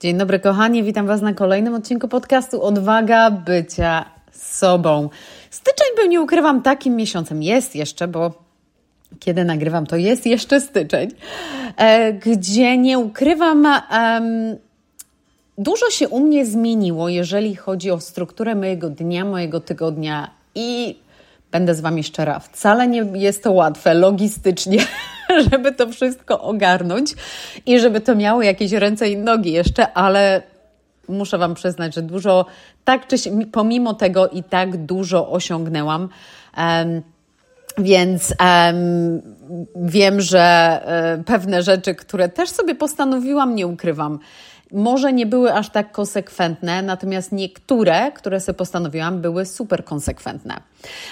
Dzień dobry, kochani, witam Was na kolejnym odcinku podcastu Odwaga bycia sobą. Styczeń był, nie ukrywam, takim miesiącem. Jest jeszcze, bo kiedy nagrywam, to jest jeszcze styczeń, e, gdzie nie ukrywam, dużo się u mnie zmieniło, jeżeli chodzi o strukturę mojego dnia, mojego tygodnia i będę z Wami szczera, wcale nie jest to łatwe logistycznie, żeby to wszystko ogarnąć i żeby to miało jakieś ręce i nogi jeszcze, ale muszę Wam przyznać, że dużo, tak czy pomimo tego i tak dużo osiągnęłam. Um, więc um, wiem, że um, pewne rzeczy, które też sobie postanowiłam, nie ukrywam, może nie były aż tak konsekwentne, natomiast niektóre, które sobie postanowiłam, były super konsekwentne.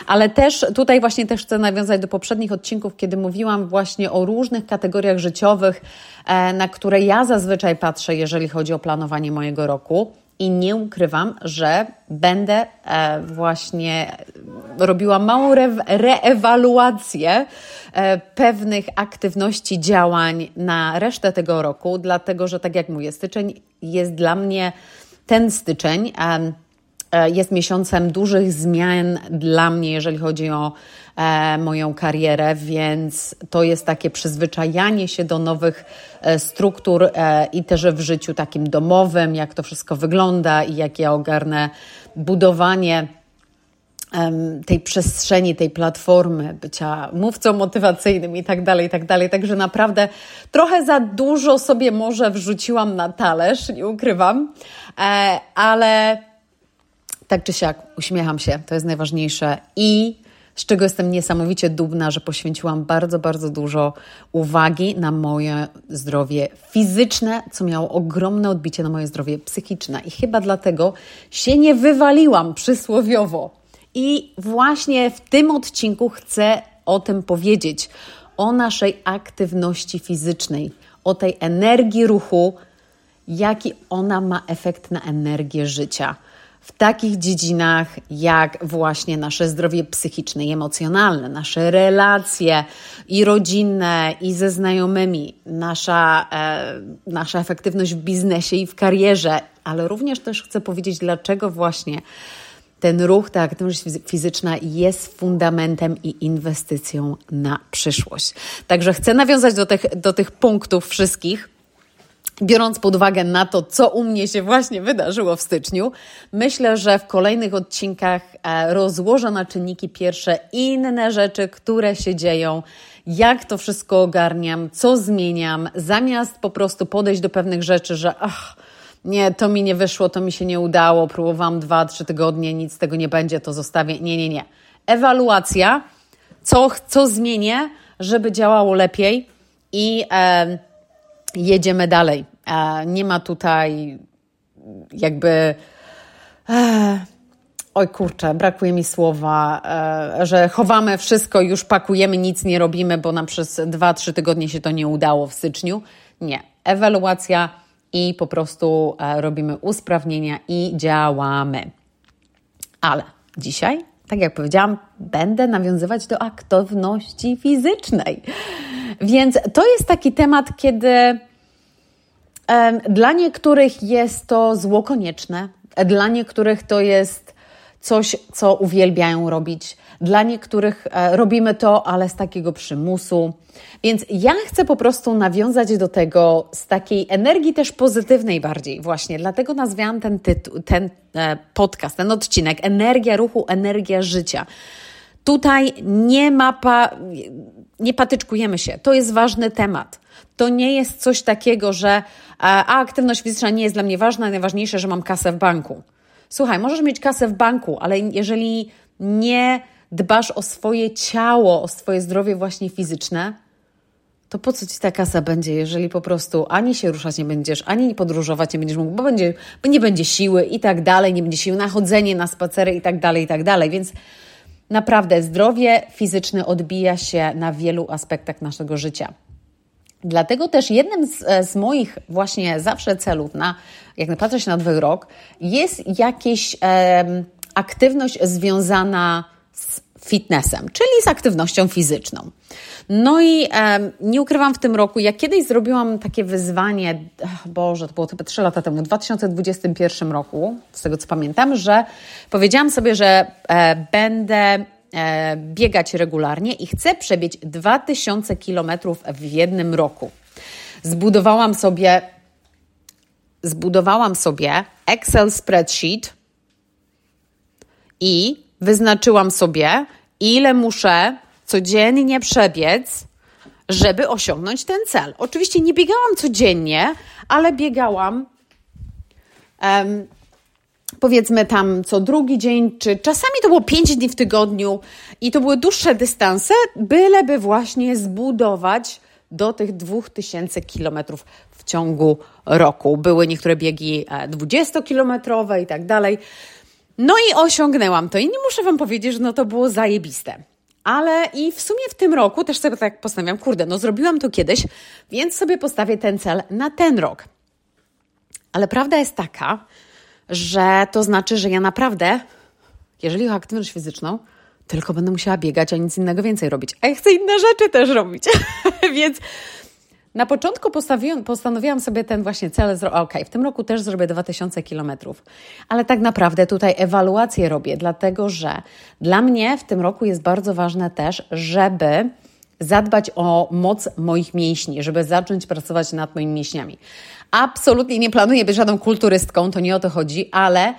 Ale też tutaj właśnie też chcę nawiązać do poprzednich odcinków, kiedy mówiłam właśnie o różnych kategoriach życiowych, e, na które ja zazwyczaj patrzę, jeżeli chodzi o planowanie mojego roku i nie ukrywam, że będę e, właśnie robiła małą re reewaluację e, pewnych aktywności, działań na resztę tego roku, dlatego że, tak jak mówię, styczeń jest dla mnie ten styczeń. E, jest miesiącem dużych zmian dla mnie, jeżeli chodzi o e, moją karierę, więc to jest takie przyzwyczajanie się do nowych e, struktur i też w życiu takim domowym, jak to wszystko wygląda i jak ja ogarnę budowanie tej przestrzeni, tej platformy, bycia mówcą motywacyjnym i tak dalej, i tak dalej. Także naprawdę trochę za dużo sobie może wrzuciłam na talerz, nie ukrywam, ale tak czy siak uśmiecham się, to jest najważniejsze i z czego jestem niesamowicie dumna, że poświęciłam bardzo, bardzo dużo uwagi na moje zdrowie fizyczne, co miało ogromne odbicie na moje zdrowie psychiczne. I chyba dlatego się nie wywaliłam przysłowiowo. I właśnie w tym odcinku chcę o tym powiedzieć, o naszej aktywności fizycznej, o tej energii ruchu, jaki ona ma efekt na energię życia w takich dziedzinach jak właśnie nasze zdrowie psychiczne i emocjonalne, nasze relacje i rodzinne, i ze znajomymi, nasza, e, nasza efektywność w biznesie i w karierze, ale również też chcę powiedzieć, dlaczego właśnie ten ruch, ta aktywność fizyczna jest fundamentem i inwestycją na przyszłość. Także chcę nawiązać do tych, do tych punktów wszystkich Biorąc pod uwagę na to, co u mnie się właśnie wydarzyło w styczniu, myślę, że w kolejnych odcinkach e, rozłożę na czynniki pierwsze inne rzeczy, które się dzieją, jak to wszystko ogarniam, co zmieniam, zamiast po prostu podejść do pewnych rzeczy, że ach, nie, to mi nie wyszło, to mi się nie udało, próbowałam dwa, trzy tygodnie, nic z tego nie będzie, to zostawię. Nie, nie, nie. Ewaluacja, co, co zmienię, żeby działało lepiej i. E, jedziemy dalej. Nie ma tutaj jakby. E, oj kurczę, brakuje mi słowa, e, że chowamy wszystko, już pakujemy, nic nie robimy, bo nam przez 2-3 tygodnie się to nie udało w styczniu. Nie. Ewaluacja i po prostu e, robimy usprawnienia i działamy. Ale dzisiaj, tak jak powiedziałam, będę nawiązywać do aktywności fizycznej. Więc to jest taki temat, kiedy dla niektórych jest to zło konieczne, dla niektórych to jest coś, co uwielbiają robić. Dla niektórych e, robimy to, ale z takiego przymusu. Więc ja chcę po prostu nawiązać do tego z takiej energii też pozytywnej bardziej właśnie. Dlatego nazwałam ten, tytuł, ten e, podcast, ten odcinek Energia ruchu, energia życia. Tutaj nie ma pa, nie patyczkujemy się. To jest ważny temat. To nie jest coś takiego, że a aktywność fizyczna nie jest dla mnie ważna, najważniejsze, że mam kasę w banku. Słuchaj, możesz mieć kasę w banku, ale jeżeli nie dbasz o swoje ciało, o swoje zdrowie właśnie fizyczne, to po co ci ta kasa będzie, jeżeli po prostu ani się ruszać nie będziesz, ani podróżować nie będziesz mógł, bo, będzie, bo nie będzie siły i tak dalej, nie będzie siły na chodzenie, na spacery i tak dalej, i tak dalej. Więc naprawdę zdrowie fizyczne odbija się na wielu aspektach naszego życia. Dlatego też jednym z, e, z, moich właśnie zawsze celów, na, jak patrzę się na rok, jest jakaś e, aktywność związana z fitnessem, czyli z aktywnością fizyczną. No i e, nie ukrywam w tym roku, jak kiedyś zrobiłam takie wyzwanie, Boże, to było chyba 3 lata temu, w 2021 roku, z tego co pamiętam, że powiedziałam sobie, że e, będę biegać regularnie i chcę przebiec 2000 kilometrów w jednym roku. Zbudowałam sobie zbudowałam sobie Excel spreadsheet i wyznaczyłam sobie, ile muszę codziennie przebiec, żeby osiągnąć ten cel. Oczywiście nie biegałam codziennie, ale biegałam powiedzmy tam co drugi dzień, czy czasami to było pięć dni w tygodniu i to były dłuższe dystanse, byleby właśnie zbudować do tych 2000 kilometrów w ciągu roku. Były niektóre biegi 20-kilometrowe e, i tak dalej. No i osiągnęłam to i nie muszę Wam powiedzieć, że no to było zajebiste. Ale i w sumie w tym roku też sobie tak postanawiam, kurde, no zrobiłam to kiedyś, więc sobie postawię ten cel na ten rok. Ale prawda jest taka, że to znaczy, że ja naprawdę, jeżeli o aktywność fizyczną, tylko będę musiała biegać, a nic innego więcej robić. A ja chcę inne rzeczy też robić. Więc na początku postanowiłam sobie ten właśnie cel, ok, w tym roku też zrobię 2000 kilometrów, ale tak naprawdę tutaj ewaluację robię, dlatego że dla mnie w tym roku jest bardzo ważne też, żeby zadbać o moc moich mięśni, żeby zacząć pracować nad moimi mięśniami. Absolutnie nie planuję być żadną kulturystką, to nie o to chodzi, ale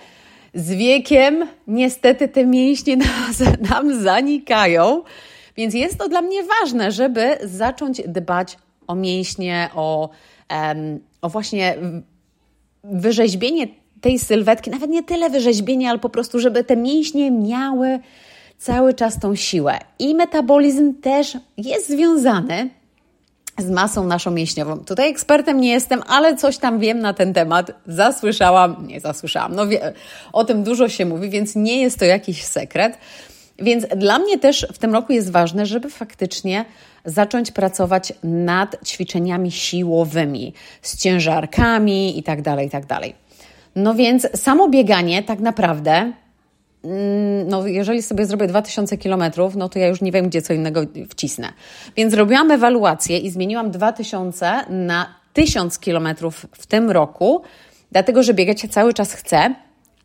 z wiekiem niestety te mięśnie nas, nam zanikają, więc jest to dla mnie ważne, żeby zacząć dbać o mięśnie, o, o właśnie wyrzeźbienie tej sylwetki, nawet nie tyle wyrzeźbienie, ale po prostu, żeby te mięśnie miały cały czas tą siłę. I metabolizm też jest związany z masą naszą mięśniową. Tutaj ekspertem nie jestem, ale coś tam wiem na ten temat. Zasłyszałam, nie zasłyszałam, no wie, o tym dużo się mówi, więc nie jest to jakiś sekret. Więc dla mnie też w tym roku jest ważne, żeby faktycznie zacząć pracować nad ćwiczeniami siłowymi, z ciężarkami itd., tak itd. Tak no więc samo bieganie tak naprawdę no jeżeli sobie zrobię 2000 kilometrów, no to ja już nie wiem, gdzie co innego wcisnę. Więc zrobiłam ewaluację i zmieniłam 2000 na 1000 kilometrów w tym roku, dlatego że biegać cały czas chcę,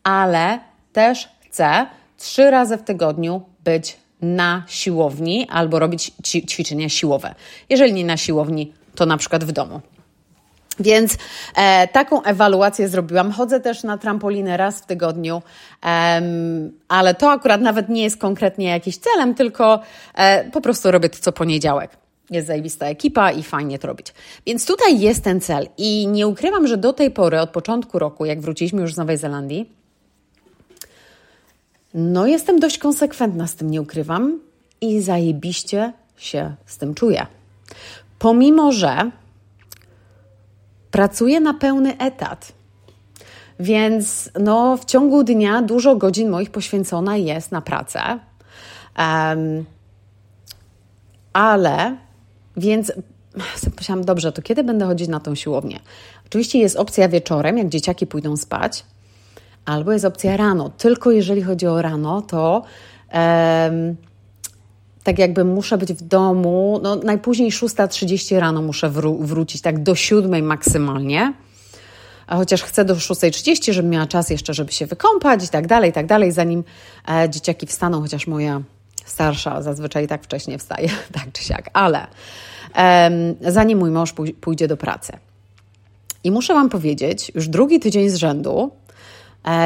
ale też chcę trzy razy w tygodniu być na siłowni albo robić ćwiczenia siłowe. Jeżeli nie na siłowni, to na przykład w domu. Więc e, taką ewaluację zrobiłam. Chodzę też na trampolinę raz w tygodniu, ale to akurat nawet nie jest konkretnie jakiś celem, tylko e, po prostu robię to co poniedziałek. Jest zajebista ekipa i fajnie to robić. Więc tutaj jest ten cel. I nie ukrywam, że do tej pory, od początku roku, jak wróciliśmy już z Nowej Zelandii, no jestem dość konsekwentna z tym, nie ukrywam. I zajebiście się z tym czuję. Pomimo, że pracuję na pełny etat. Więc no, w ciągu dnia dużo godzin moich poświęcona jest na pracę. Um, ale więc myślałam, dobrze, to kiedy będę chodzić na tą siłownię? Oczywiście jest opcja wieczorem, jak dzieciaki pójdą spać, albo jest opcja rano. Tylko jeżeli chodzi o rano, to um, tak jakby muszę być w domu, no najpóźniej 6.30 rano muszę wró wrócić, tak do 7 maksymalnie. A chociaż chcę do 6.30, żebym miała czas jeszcze, żeby się wykąpać i tak dalej, i tak dalej, zanim e, dzieciaki wstaną, chociaż moja starsza zazwyczaj tak wcześnie wstaje, tak czy siak, ale zanim mój mąż pójdzie do pracy. I muszę Wam powiedzieć, już drugi tydzień z rzędu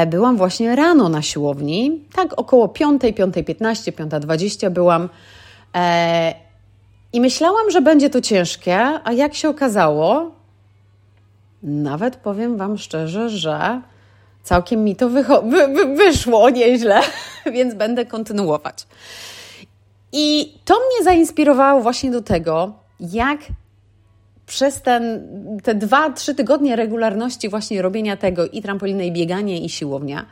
byłam właśnie rano na siłowni, tak około 5, 5.15, 5.20 byłam E, I myślałam, że będzie to ciężkie, a jak się okazało, nawet powiem Wam szczerze, że całkiem mi to wy wy wyszło nieźle, więc będę kontynuować. I to mnie zainspirowało właśnie do tego, jak przez ten, te dwa, trzy tygodnie regularności właśnie robienia tego i trampoliny, i bieganie, i siłownia,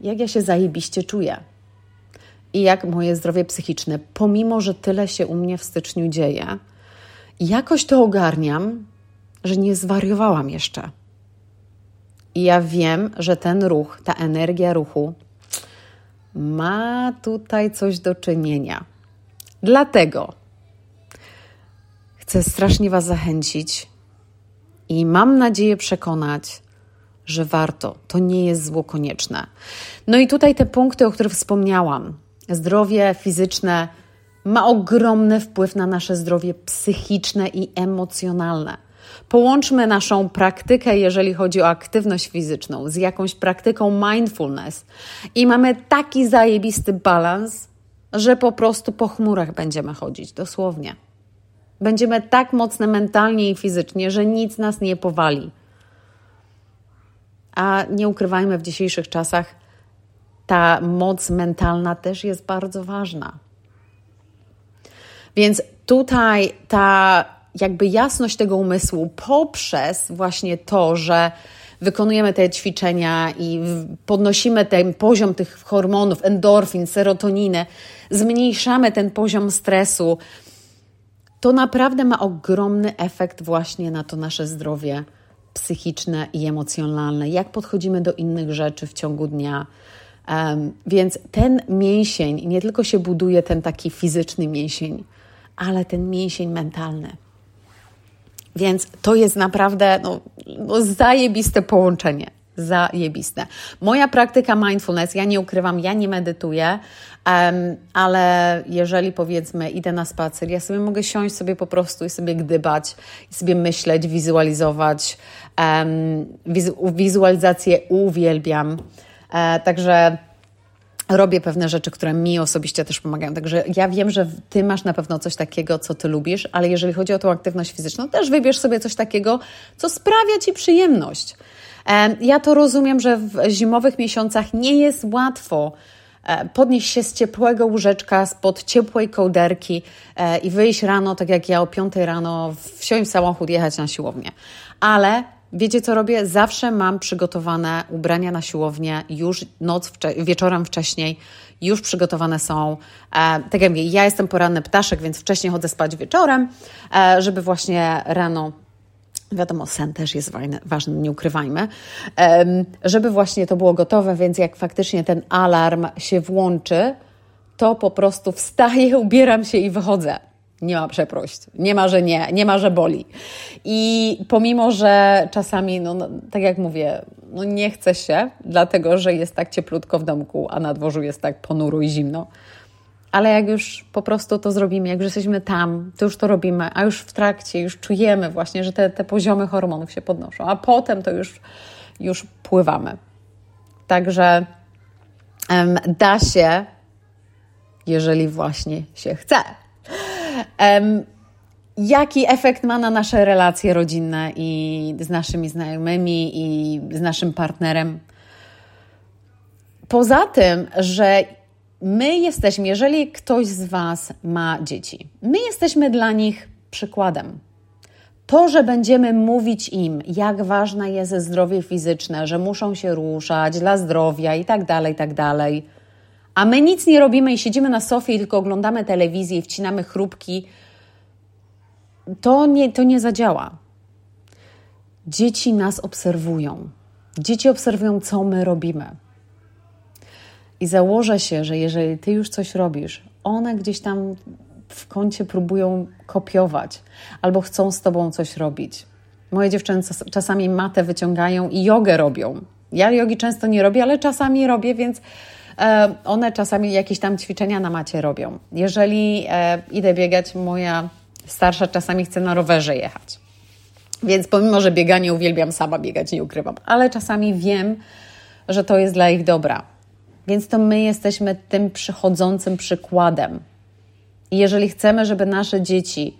jak ja się zajebiście czuję i jak moje zdrowie psychiczne, pomimo że tyle się u mnie w styczniu dzieje, jakoś to ogarniam, że nie zwariowałam jeszcze. I ja wiem, że ten ruch, ta energia ruchu ma tutaj coś do czynienia. Dlatego chcę strasznie Was zachęcić i mam nadzieję przekonać, że warto. To nie jest zło konieczne. No i tutaj te punkty, o których wspomniałam. Zdrowie fizyczne ma ogromny wpływ na nasze zdrowie psychiczne i emocjonalne. Połączmy naszą praktykę, jeżeli chodzi o aktywność fizyczną, z jakąś praktyką mindfulness i mamy taki zajebisty balans, że po prostu po chmurach będziemy chodzić, dosłownie. Będziemy tak mocne mentalnie i fizycznie, że nic nas nie powali. A nie ukrywajmy, w dzisiejszych czasach ta moc mentalna też jest bardzo ważna. Więc tutaj ta jakby jasność tego umysłu poprzez właśnie to, że wykonujemy te ćwiczenia i podnosimy ten poziom tych hormonów, endorfin, serotoniny, zmniejszamy ten poziom stresu, to naprawdę ma ogromny efekt właśnie na to nasze zdrowie psychiczne i emocjonalne, jak podchodzimy do innych rzeczy w ciągu dnia. Um, więc ten mięsień nie tylko się buduje, ten taki fizyczny mięsień, ale ten mięsień mentalny. Więc to jest naprawdę no, no zajebiste połączenie. Zajebiste. Moja praktyka mindfulness, ja nie ukrywam, ja nie medytuję, um, ale jeżeli powiedzmy idę na spacer, ja sobie mogę siąść sobie po prostu i sobie gdybać, i sobie myśleć, wizualizować. Um, wizu wizualizację uwielbiam. E, także robię pewne rzeczy, które mi osobiście też pomagają. Także ja wiem, że ty masz na pewno coś takiego, co ty lubisz, ale jeżeli chodzi o tą aktywność fizyczną, też wybierz sobie coś takiego, co sprawia ci przyjemność. Ja to rozumiem, że w zimowych miesiącach nie jest łatwo e, podnieść się z ciepłego łóżeczka, spod ciepłej kołderki e, i wyjść rano, tak jak ja o 5 rano, wsiąść w samochód, jechać na siłownię. Ale Wiecie, co robię? Zawsze mam przygotowane ubrania na siłownię już noc, wcze wieczorem wcześniej, już przygotowane są. E, tak jak mówię, ja jestem poranny ptaszek, więc wcześniej chodzę spać wieczorem, e, żeby właśnie rano Wiadomo, sen też jest ważny, nie ukrywajmy, żeby właśnie to było gotowe, więc jak faktycznie ten alarm się włączy, to po prostu wstaję, ubieram się i wychodzę. Nie ma przeprość, nie ma, że nie, nie ma, że boli. I pomimo, że czasami, no, no, tak jak mówię, no nie chce się, dlatego że jest tak cieplutko w domku, a na dworzu jest tak ponuro i zimno. Ale jak już po prostu to zrobimy, jak już jesteśmy tam, to już to robimy, a już w trakcie już czujemy właśnie, że te, te poziomy hormonów się podnoszą, a potem to już, już pływamy. Także um, da się, jeżeli właśnie się chce. Jaki efekt ma na nasze relacje rodzinne i z naszymi znajomymi i z naszym partnerem? Poza tym, że my jesteśmy, jeżeli ktoś z Was ma dzieci, my jesteśmy dla nich przykładem. To, że będziemy mówić im, jak ważne jest zdrowie fizyczne, że muszą się ruszać dla zdrowia i tak dalej, i tak dalej a my nic nie robimy i siedzimy na sofie i tylko oglądamy telewizję i wcinamy chrupki, to nie, to nie zadziała. Dzieci nas obserwują. Dzieci obserwują, co my robimy. I założę się, że jeżeli ty już coś robisz, one gdzieś tam w kącie próbują kopiować albo chcą z tobą coś robić. Moje dziewczyny czasami matę wyciągają i jogę robią. Ja jogi często nie robię, ale czasami robię, więc one czasami jakieś tam ćwiczenia na macie robią. Jeżeli e, idę biegać, moja starsza czasami chce na rowerze jechać. Więc pomimo, że bieganie uwielbiam sama biegać, nie ukrywam, ale czasami wiem, że to jest dla ich dobra. Więc to my jesteśmy tym przychodzącym przykładem. I jeżeli chcemy, żeby nasze dzieci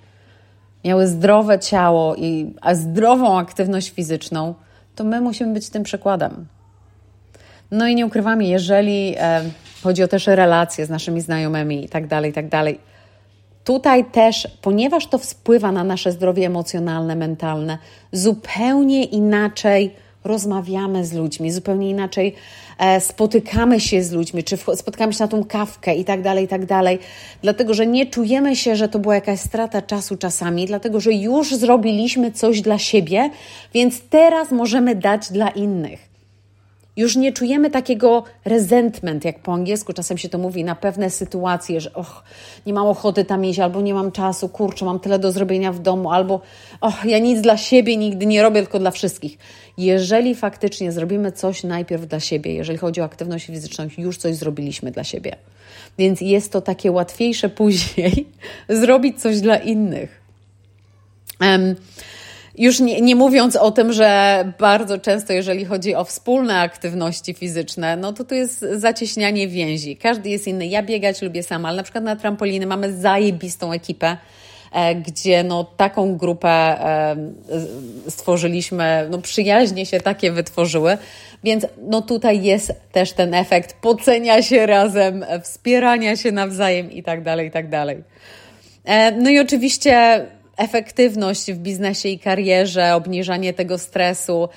miały zdrowe ciało i a zdrową aktywność fizyczną, to my musimy być tym przykładem. No i nie ukrywamy, jeżeli e, chodzi o też relacje z naszymi znajomymi i tak dalej, i tak dalej, tutaj też, ponieważ to wpływa na nasze zdrowie emocjonalne, mentalne, zupełnie inaczej rozmawiamy z ludźmi, zupełnie inaczej e, spotykamy się z ludźmi, czy spotykamy się na tą kawkę i tak dalej, i tak dalej, dlatego że nie czujemy się, że to była jakaś strata czasu czasami, dlatego że już zrobiliśmy coś dla siebie, więc teraz możemy dać dla innych. Już nie czujemy takiego resentment, jak po angielsku czasem się to mówi, na pewne sytuacje, że och, nie mam ochoty tam iść, albo nie mam czasu, kurczę, mam tyle do zrobienia w domu, albo och, ja nic dla siebie nigdy nie robię, tylko dla wszystkich. Jeżeli faktycznie zrobimy coś najpierw dla siebie, jeżeli chodzi o aktywność fizyczną, już coś zrobiliśmy dla siebie. Więc jest to takie łatwiejsze później zrobić coś dla innych. Um, już nie, nie, mówiąc o tym, że bardzo często, jeżeli chodzi o wspólne aktywności fizyczne, no to tu jest zacieśnianie więzi. Każdy jest inny. Ja biegać lubię sama, ale na przykład na trampoliny mamy zajebistą ekipę, e, gdzie no, taką grupę e, stworzyliśmy, no przyjaźnie się takie wytworzyły, więc no tutaj jest też ten efekt pocenia się razem, wspierania się nawzajem i tak dalej, i tak dalej. E, no i oczywiście efektywność w biznesie i karierze, obniżanie tego stresu.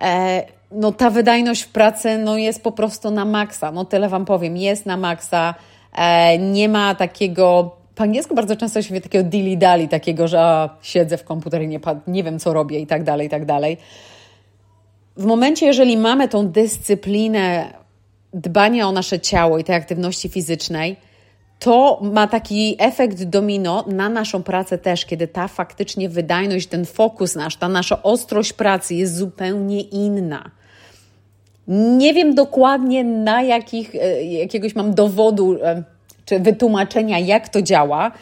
E, no ta wydajność w pracy no, jest po prostu na maksa. No tyle Wam powiem, jest na maksa. E, nie ma takiego po angielsku bardzo często się mówi takiego dilly-dally, takiego, że o, siedzę w komputerze, nie, nie wiem co robię i tak dalej, i tak dalej. W momencie, jeżeli mamy tą dyscyplinę dbania o nasze ciało i tej aktywności fizycznej, to ma taki efekt domino na naszą pracę też, kiedy ta faktycznie wydajność, ten fokus nasz, ta nasza ostrość pracy jest zupełnie inna. Nie wiem dokładnie na jakich, e, jakiegoś mam dowodu e, czy wytłumaczenia, jak to działa,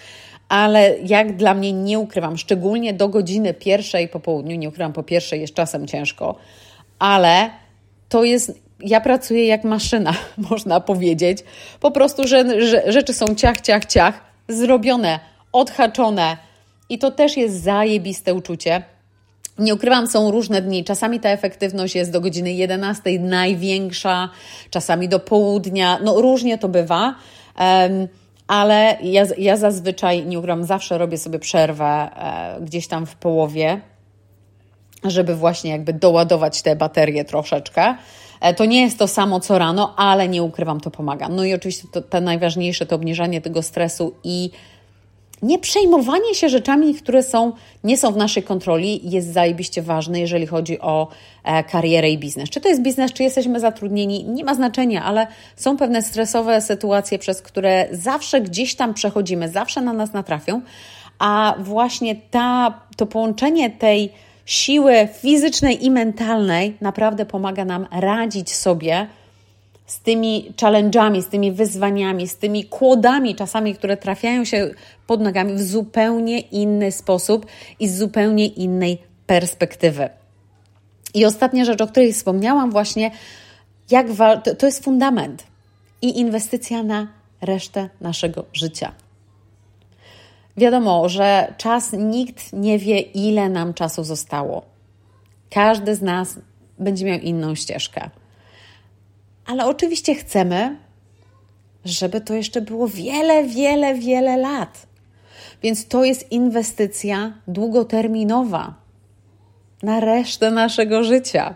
ale jak dla mnie nie ukrywam, szczególnie do godziny pierwszej po południu, nie ukrywam, po pierwszej jest czasem ciężko, ale to jest ja pracuję jak maszyna, można powiedzieć. Po prostu, że, że rzeczy są ciach, ciach, ciach, zrobione, odhaczone i to też jest zajebiste uczucie. Nie ukrywam, są różne dni. Czasami ta efektywność jest do godziny 11 największa, czasami do południa. No różnie to bywa, um, ale ja, ja zazwyczaj, nie ukrywam, zawsze robię sobie przerwę e, gdzieś tam w połowie, żeby właśnie jakby doładować te baterie troszeczkę. E, to nie jest to samo co rano, ale nie ukrywam, to pomaga. No i oczywiście to, to najważniejsze to obniżanie tego stresu i nie przejmowanie się rzeczami, które są, nie są w naszej kontroli, jest zajebiście ważne, jeżeli chodzi o e, karierę i biznes. Czy to jest biznes, czy jesteśmy zatrudnieni, nie ma znaczenia, ale są pewne stresowe sytuacje, przez które zawsze gdzieś tam przechodzimy, zawsze na nas natrafią, a właśnie ta, to połączenie tej siły fizycznej i mentalnej naprawdę pomaga nam radzić sobie z tymi challenge'ami, z tymi wyzwaniami, z tymi kłodami czasami, które trafiają się pod nogami w zupełnie inny sposób i z zupełnie innej perspektywy. I ostatnia rzecz, o której wspomniałam, właśnie, jak to jest fundament i inwestycja na resztę naszego życia. Wiadomo, że czas nikt nie wie, ile nam czasu zostało. Każdy z nas będzie miał inną ścieżkę. Ale oczywiście chcemy, żeby to jeszcze było wiele, wiele, wiele lat. Więc to jest inwestycja długoterminowa na resztę naszego życia.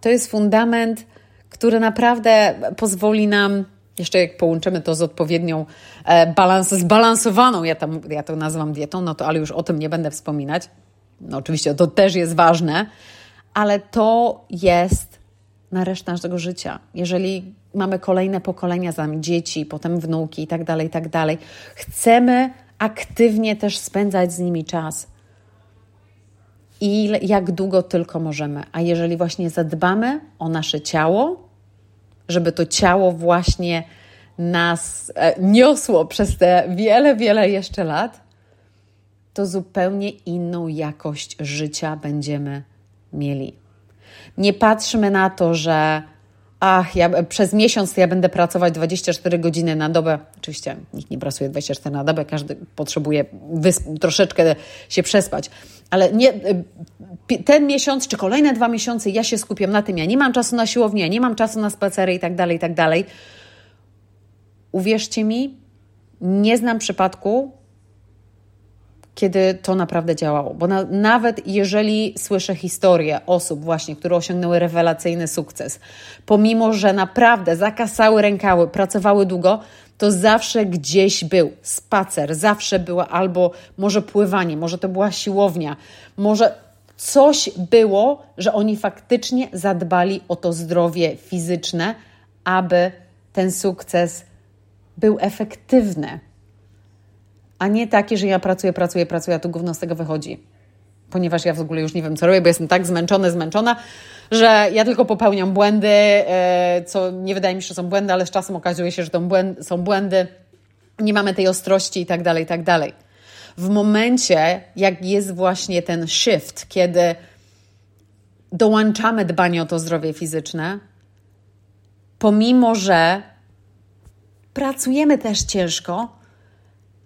To jest fundament, który naprawdę pozwoli nam jeszcze jak połączymy to z odpowiednią, e, balans, zbalansowaną, ja, tam, ja to nazywam dietą, no to ale już o tym nie będę wspominać. No oczywiście to też jest ważne, ale to jest na resztę naszego życia. Jeżeli mamy kolejne pokolenia za nami, dzieci, potem wnuki i tak dalej, i tak dalej, chcemy aktywnie też spędzać z nimi czas. I jak długo tylko możemy. A jeżeli właśnie zadbamy o nasze ciało, żeby to ciało właśnie nas e, niosło przez te wiele, wiele jeszcze lat, to zupełnie inną jakość życia będziemy mieli. Nie patrzmy na to, że ach, ja, przez miesiąc ja będę pracować 24 godziny na dobę. Oczywiście nikt nie pracuje 24 na dobę, każdy potrzebuje troszeczkę się przespać. Ale nie, ten miesiąc czy kolejne dwa miesiące ja się skupiam na tym, ja nie mam czasu na siłownię, nie mam czasu na spacery i tak dalej, i tak dalej. Uwierzcie mi, nie znam przypadku, kiedy to naprawdę działało. Bo na, nawet jeżeli słyszę historie osób właśnie, które osiągnęły rewelacyjny sukces, pomimo, że naprawdę zakasały rękały, pracowały długo, to zawsze gdzieś był spacer, zawsze była albo może pływanie, może to była siłownia, może coś było, że oni faktycznie zadbali o to zdrowie fizyczne, aby ten sukces był efektywny, a nie taki, że ja pracuję, pracuję, pracuję, a tu gówno z tego wychodzi. Ponieważ ja w ogóle już nie wiem, co robię, bo jestem tak zmęczona, zmęczona, że ja tylko popełniam błędy, e, co nie wydaje mi się, że są błędy, ale z czasem okazuje się, że to są błędy, nie mamy tej ostrości i tak dalej, i tak dalej. W momencie, jak jest właśnie ten shift, kiedy dołączamy dbanie o to zdrowie fizyczne, pomimo że pracujemy też ciężko,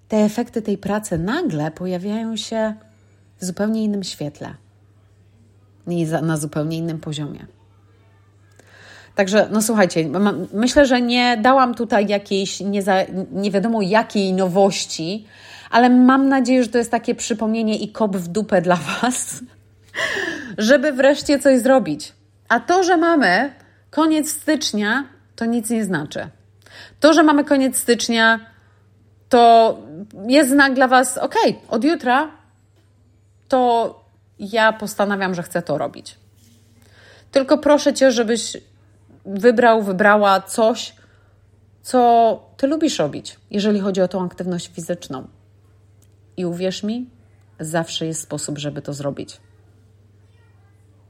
te efekty tej pracy nagle pojawiają się w zupełnie innym świetle i na zupełnie innym poziomie. Także, no słuchajcie, myślę, że nie dałam tutaj jakiejś nie, za, nie wiadomo jakiej nowości, ale mam nadzieję, że to jest takie przypomnienie i kop w dupę dla Was, żeby wreszcie coś zrobić. A to, że mamy koniec stycznia, to nic nie znaczy. To, że mamy koniec stycznia, to jest znak dla Was, ok, od jutra to ja postanawiam, że chcę to robić. Tylko proszę Cię, żebyś wybrał, wybrała coś, co Ty lubisz robić, jeżeli chodzi o tą aktywność fizyczną. I uwierz mi, zawsze jest sposób, żeby to zrobić.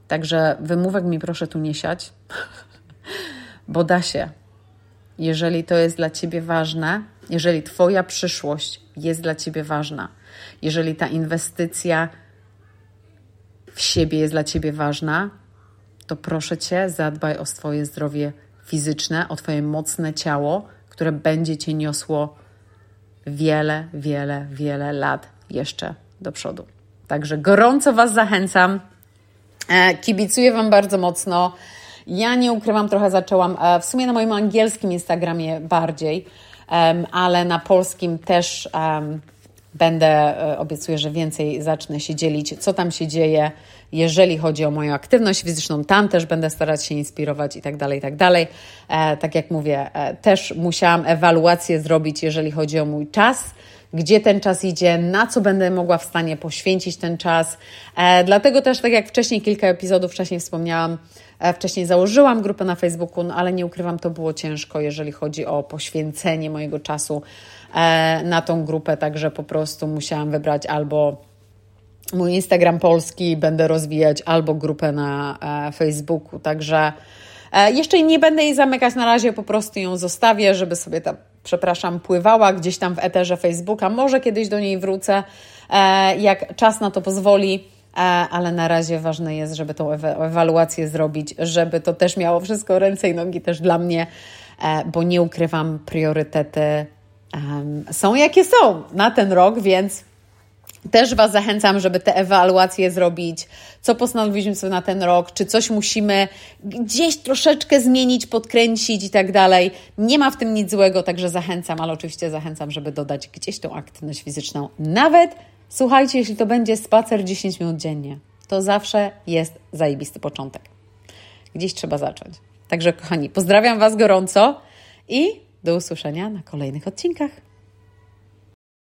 Także wymówek mi proszę tu nie siać, bo da się. Jeżeli to jest dla Ciebie ważne, jeżeli Twoja przyszłość jest dla Ciebie ważna, jeżeli ta inwestycja w siebie jest dla Ciebie ważna, to proszę Cię, zadbaj o swoje zdrowie fizyczne, o Twoje mocne ciało, które będzie Cię niosło wiele, wiele, wiele lat jeszcze do przodu. Także gorąco Was zachęcam. E, kibicuję Wam bardzo mocno. Ja nie ukrywam, trochę zaczęłam e, w sumie na moim angielskim Instagramie bardziej, ale na polskim też będę, e, obiecuję, że więcej zacznę się dzielić, co tam się dzieje, jeżeli chodzi o moją aktywność fizyczną. Tam też będę starać się inspirować i tak dalej, i tak dalej. E, tak jak mówię, e, też musiałam ewaluację zrobić, jeżeli chodzi o mój czas gdzie ten czas idzie, na co będę mogła w stanie poświęcić ten czas. E, dlatego też, tak jak wcześniej, kilka epizodów wcześniej wspomniałam, e, wcześniej założyłam grupę na Facebooku, no, ale nie ukrywam, to było ciężko, jeżeli chodzi o poświęcenie mojego czasu e, na tą grupę, także po prostu musiałam wybrać albo mój Instagram polski będę rozwijać, albo grupę na Facebooku, także jeszcze nie będę jej zamykać na razie, po prostu ją zostawię, żeby sobie tam przepraszam, pływała gdzieś tam w eterze Facebooka. Może kiedyś do niej wrócę, e, jak czas na to pozwoli, e, ale na razie ważne jest, żeby tą ewaluację zrobić, żeby to też miało wszystko ręce i nogi też dla mnie, e, bo nie ukrywam, priorytety są jakie są na ten rok, więc też Was zachęcam, żeby te ewaluacje zrobić, co postanowiliśmy sobie na ten rok, czy coś musimy gdzieś troszeczkę zmienić, podkręcić i tak dalej. Nie ma w tym nic złego, także zachęcam, ale oczywiście zachęcam, żeby dodać gdzieś tą aktywność fizyczną. Nawet, słuchajcie, jeśli to będzie spacer 10 minut dziennie, to zawsze jest zajebisty początek. Gdzieś trzeba zacząć. Także, kochani, pozdrawiam Was gorąco i do usłyszenia na kolejnych odcinkach.